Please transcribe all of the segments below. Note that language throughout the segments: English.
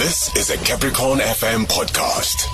This is a Capricorn FM podcast.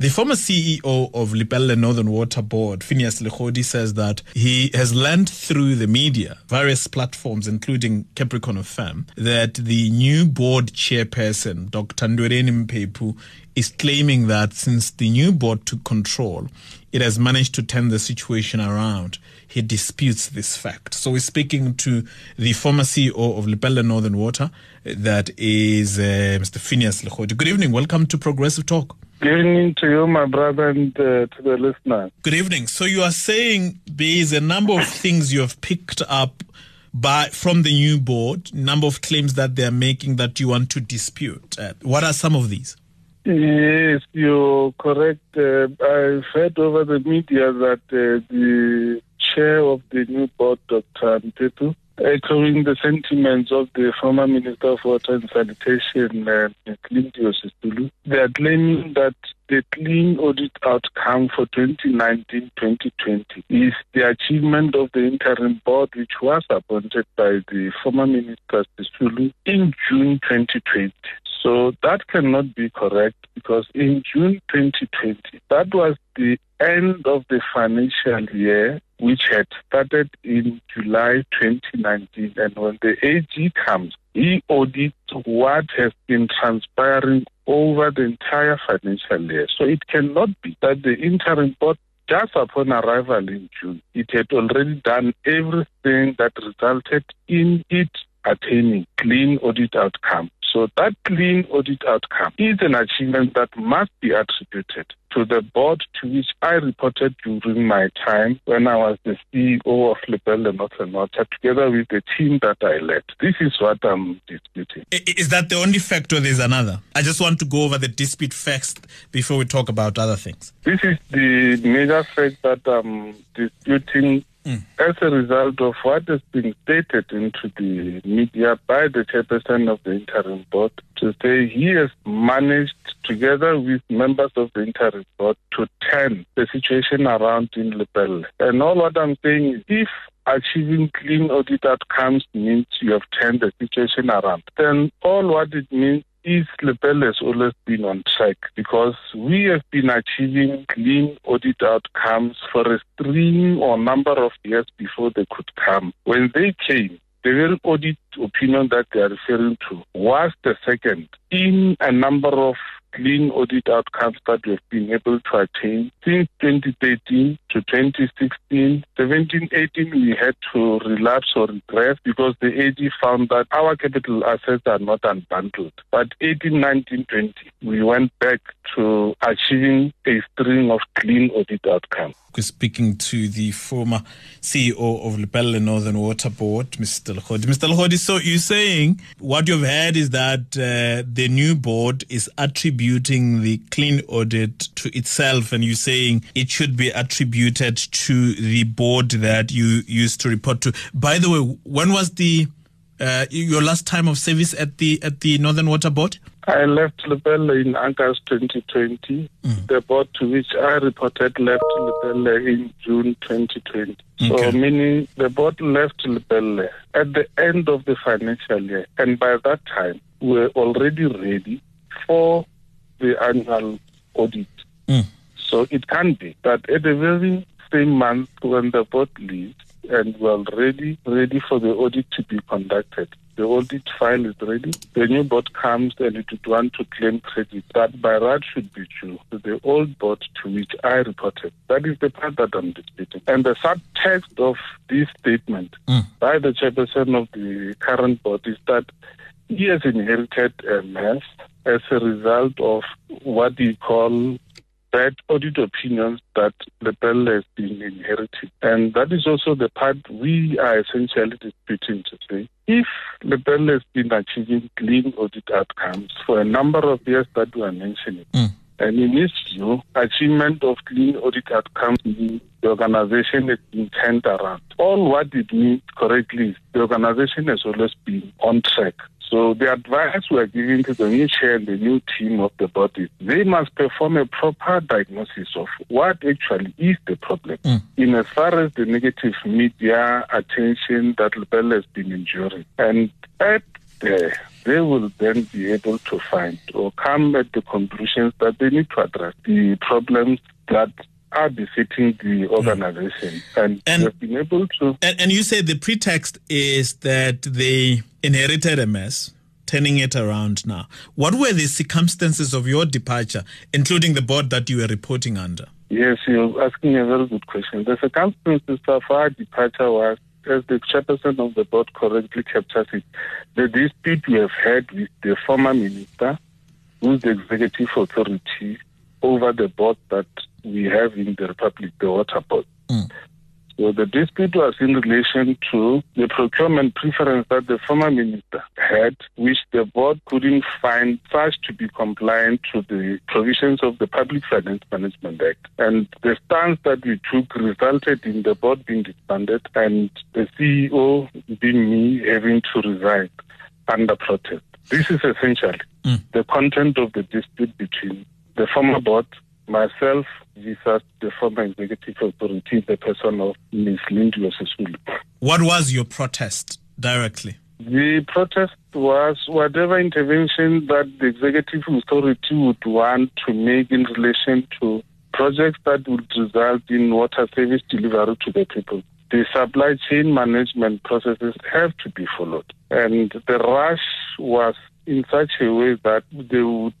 The former CEO of Lepelle Northern Water Board, Phineas Legodi, says that he has learned through the media, various platforms, including Capricorn FM, that the new board chairperson, Dr. Ndweleni Mphephu, is claiming that since the new board took control, it has managed to turn the situation around. He disputes this fact. So we're speaking to the former CEO of Lepelle Northern Water, that is uh, Mr. Phineas Legodi. Good evening. Welcome to Progressive Talk. Good evening to you, my brother, and uh, to the listeners. Good evening. So you are saying there is a number of things you have picked up by from the new board, number of claims that they are making that you want to dispute. Uh, what are some of these? Yes, you're correct. Uh, I've heard over the media that uh, the chair of the new board, Dr. Mphephu, echoing the sentiments of the former Minister of Water and Sanitation, uh, Sisulu. They are claiming that the clean audit outcome for 2019-2020 is the achievement of the interim board, which was appointed by the former Minister Sisulu in June 2020. So that cannot be correct because in June 2020, that was the end of the financial year, which had started in July 2019. And when the AG comes, he audits what has been transpiring over the entire financial year. So it cannot be that the interim board just upon arrival in June, it had already done everything that resulted in it attaining clean audit outcome. So that clean audit outcome is an achievement that must be attributed to the board to which I reported during my time when I was the CEO of Lepelle Northern Water together with the team that I led. This is what I'm disputing. Is that the only fact or there's another? I just want to go over the dispute facts before we talk about other things. This is the major fact that I'm disputing Mm. As a result of what has been stated into the media by the chairperson of the interim board, to say he has managed, together with members of the interim board, to turn the situation around in Lepelle. And all what I'm saying is, if achieving clean audit outcomes means you have turned the situation around, then all what it means is Lepelle has always been on track because we have been achieving clean audit outcomes for a string or number of years before they could come. When they came, the very audit opinion that they are referring to was the second in a number of clean audit outcomes that we've been able to attain since 2013 to 2016. 17, 18, we had to relapse or regress because the AG found that our capital assets are not unbundled. But 18, 19, 20, we went back to achieving a string of clean audit outcomes. We're speaking to the former CEO of Lepelle Northern Water Board, Mr. Legodi. Mr. Legodi, so you're saying what you've heard is that uh, the new board is attributing the clean audit to itself, and you're saying it should be attributed to the board that you used to report to. By the way, when was the uh, your last time of service at the at the Northern Water Board? I left Lepelle in August 2020. Mm. The board to which I reported left Lepelle in June 2020. Okay. So meaning the board left Lepelle at the end of the financial year. And by that time, we were already ready for the annual audit. Mm. So it can be that at the very same month when the board leaves, and we're already ready for the audit to be conducted. The audit file is ready. The new board comes and it would want to claim credit. That by right should be due to the old board to which I reported. That is the part that I'm disputing. And the subtext of this statement mm. by the chairperson of the current board is that he has inherited a mess as a result of what we call bad audit opinions that the Lepelle has been inheriting. And that is also the part we are essentially disputing today. If the Lepelle has been achieving clean audit outcomes for a number of years that we are mentioning, mm. and in its view, achievement of clean audit outcomes means the organization has been turned around. All what it means correctly is the organization has always been on track. So the advice we are giving to the new chair and the new team of the body, they must perform a proper diagnosis of what actually is the problem. Mm. In as far as the negative media attention that Lepelle has been enduring. And at the they will then be able to find or come at the conclusions that they need to address the problems that are besetting the hmm. organization. And, and have been able to. And, and you say the pretext is that they inherited a mess turning it around now. What were the circumstances of your departure, including the board that you were reporting under? Yes, you're asking a very good question. The circumstances of our departure was, as the chairperson of the board correctly captures it, the dispute we have had with the former minister, who's the executive authority over the board that we have in the Republic, the Water Board. Mm. So the dispute was in relation to the procurement preference that the former minister had, which the board couldn't find such to be compliant to the provisions of the Public Finance Management Act. And the stance that we took resulted in the board being disbanded and the CEO being me having to resign under protest. This is essentially mm. the content of the dispute between the former board myself versus the former executive authority, the person of Ms. Lindiwe Sisulu. What was your protest directly? The protest was whatever intervention that the executive authority would want to make in relation to projects that would result in water service delivery to the people. The supply chain management processes have to be followed. And the rush was in such a way that they would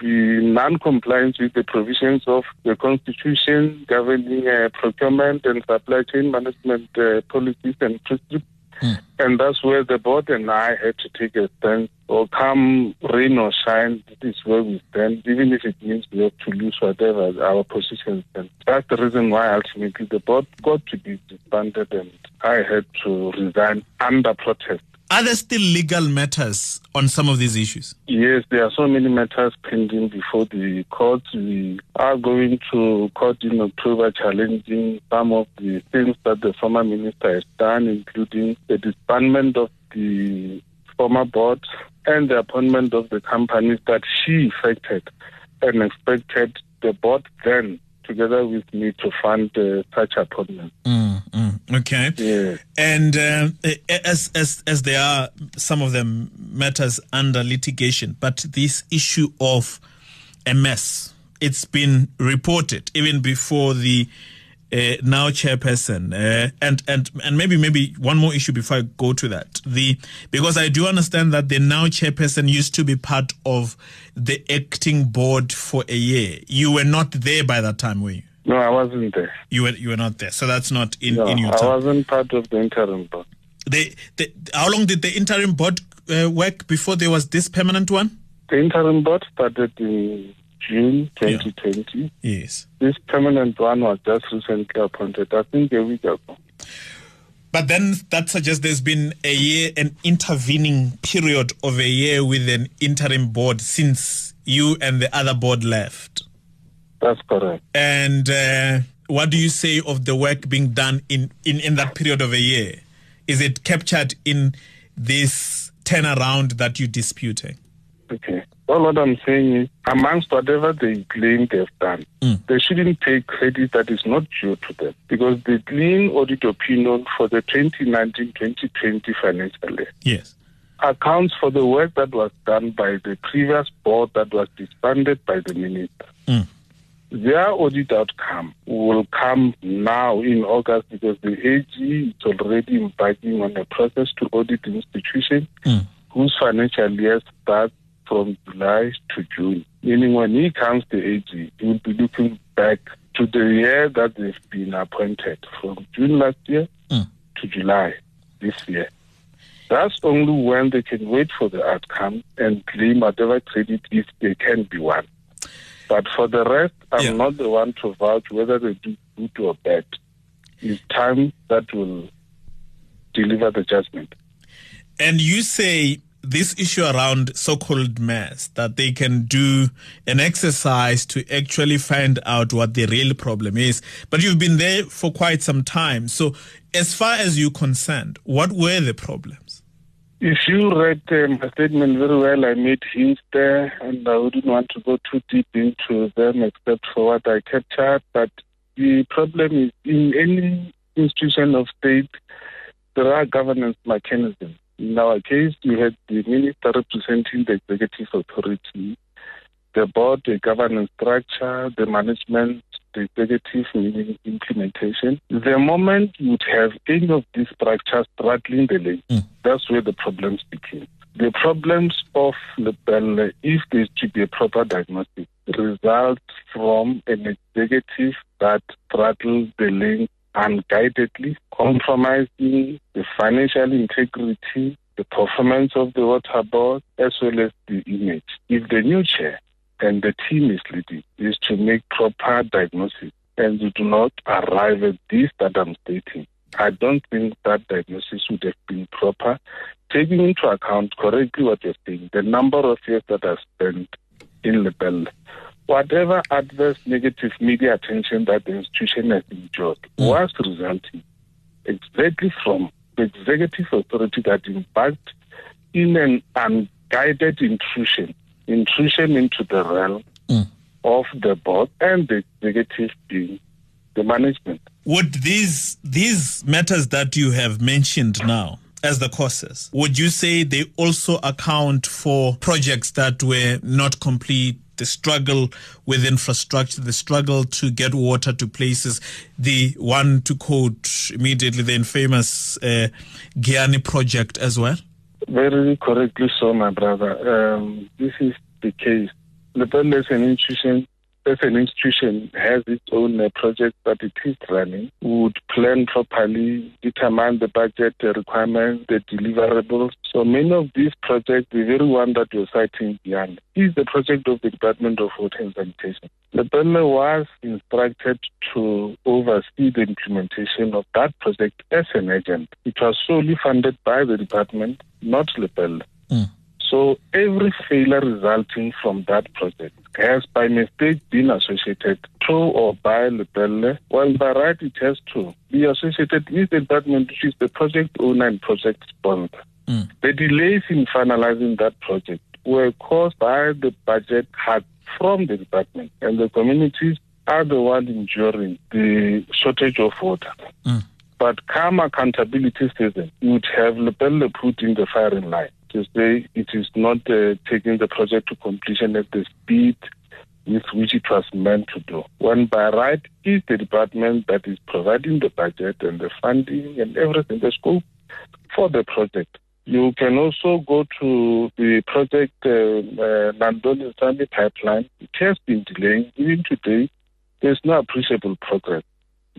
be non-compliant with the provisions of the Constitution governing uh, procurement and supply chain management uh, policies and procedures. Mm. And that's where the board and I had to take a stand. Or come rain or shine, this is where we stand, even if it means we have to lose whatever our positions. And that's the reason why ultimately the board got to be disbanded and I had to resign under protest. Are there still legal matters on some of these issues? Yes, there are so many matters pending before the court. We are going to court in October challenging some of the things that the former minister has done, including the disbandment of the former board and the appointment of the companies that she effected and expected the board then together with me to fund uh, such appointments. Mm, mm, okay. Yeah. And uh, as as as there are some of them matters under litigation, but this issue of MS, it's been reported even before the uh, now chairperson, uh, and and and maybe maybe one more issue before I go to that. The because I do understand that the now chairperson used to be part of the acting board for a year. You were not there by that time, were you? No, I wasn't there. You were you were not there, so that's not in no, in your. I wasn't part of the interim board. They, they how long did the interim board uh, work before there was this permanent one? The interim board started in June 2020. Yeah. Yes. This permanent one was just recently appointed, I think a week ago. But then that suggests there's been a year, an intervening period of a year with an interim board since you and the other board left. That's correct. And uh, what do you say of the work being done in, in, in that period of a year? Is it captured in this turnaround that you're disputing? Okay. All what I'm saying is, amongst whatever they claim they've done, mm. they shouldn't take credit that is not due to them. Because the clean audit opinion for the 2019-2020 financial year yes. accounts for the work that was done by the previous board that was disbanded by the minister. Mm. Their audit outcome will come now in August because the AG is already embarking on a process to audit the institution mm. whose financial year starts from July to June. Meaning when he comes to AG, he will be looking back to the year that they've been appointed from June last year mm. to July this year. That's only when they can wait for the outcome and claim whatever credit if they can be won. But for the rest, I'm yeah. not the one to vouch whether they do good or bad. It's time that will deliver the judgment. And you say this issue around so-called mess that they can do an exercise to actually find out what the real problem is but you've been there for quite some time so as far as you're concerned what were the problems if you read uh, my statement very well i made hints there and i wouldn't want to go too deep into them except for what i captured but the problem is in any institution of state there are governance mechanisms. In our case, we had the minister representing the executive authority, the board, the governance structure, the management, the executive meaning implementation. The moment you would have any of these structures straddling the lane, mm. that's where the problems begin. The problems of the Lepelle, if there to be a proper diagnostic, result from an executive that straddles the lane unguidedly, compromising the financial integrity, the performance of the water board, as well as the image. If the new chair and the team is leading is to make proper diagnosis. And you do not arrive at this that I'm stating, I don't think that diagnosis would have been proper, taking into account correctly what you're saying, the number of years that I spent in Lepelle, Whatever adverse negative media attention that the institution has enjoyed mm. was resulting exactly from the executive authority that embarked in an unguided intrusion intrusion into the realm mm. of the board and the executive being the management. Would these these matters that you have mentioned now as the causes, would you say they also account for projects that were not complete? The struggle with infrastructure, the struggle to get water to places, the one to quote immediately the infamous uh, Giyani project as well? Very correctly so, my brother. Um, this is the case. Lepelle as an institution, as an institution has its own uh, project that it is running, would plan properly, determine the budget, the requirements, the deliverables. So many of these projects, the very one that you're citing beyond, is the project of the Department of Water and Sanitation. The Lepelle was instructed to oversee the implementation of that project as an agent. It was solely funded by the department, not Lepelle. Mm. So every failure resulting from that project has by mistake been associated to or by Lepelle, while by right it has to be associated with the department which is the project owner and project sponsor. Mm. The delays in finalizing that project were caused by the budget cut from the department and the communities are the ones enduring the shortage of water. Mm. But come accountability season, you would have Lepelle put in the firing line to say it is not uh, taking the project to completion at the speed with which it was meant to do. When by right is the department that is providing the budget and the funding and everything, the scope for the project. You can also go to the project uh, uh, Nandoni pipeline. It has been delaying. Even today, there's no appreciable progress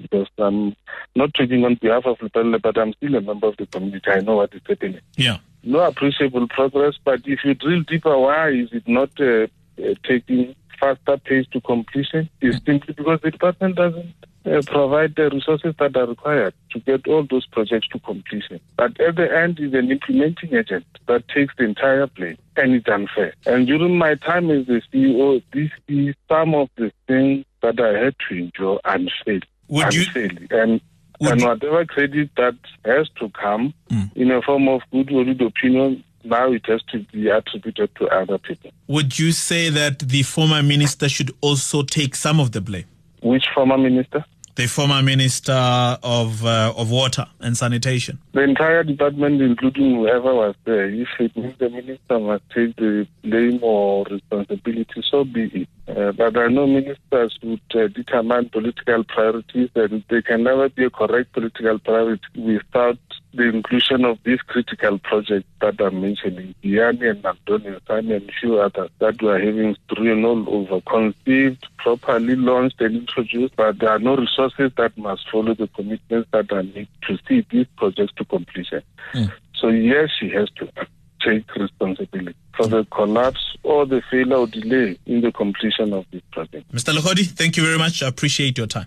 because I'm not talking on behalf of Lepelle, but I'm still a member of the community. I know what is happening. Yeah no appreciable progress. But if you drill deeper, why is it not uh, uh, taking faster pace to completion? It's simply because the department doesn't uh, provide the resources that are required to get all those projects to completion. But at the end is an implementing agent that takes the entire blame, and it's unfair. And during my time as the CEO, this is some of the things that I had to endure unfairly. Would unfairly. You, and and whatever credit that has to come mm. in a form of good good opinion, now it has to be attributed to other people. Would you say that the former minister should also take some of the blame? Which former minister? The former minister of uh, of water and sanitation. The entire department, including whoever was there, if it means the minister must take the blame or responsibility, so be it. Uh, but I know ministers would uh, determine political priorities, and they can never be a correct political priority without the inclusion of these critical projects that I'm mentioning, Giyani and Nandoni and a few others that we are having strewn all over, conceived, properly launched and introduced, but there are no resources that must follow the commitments that are needed to see these projects to completion. Mm. So yes, she has to take responsibility for the collapse or the failure or delay in the completion of this project. Mr. Legodi, thank you very much. I appreciate your time.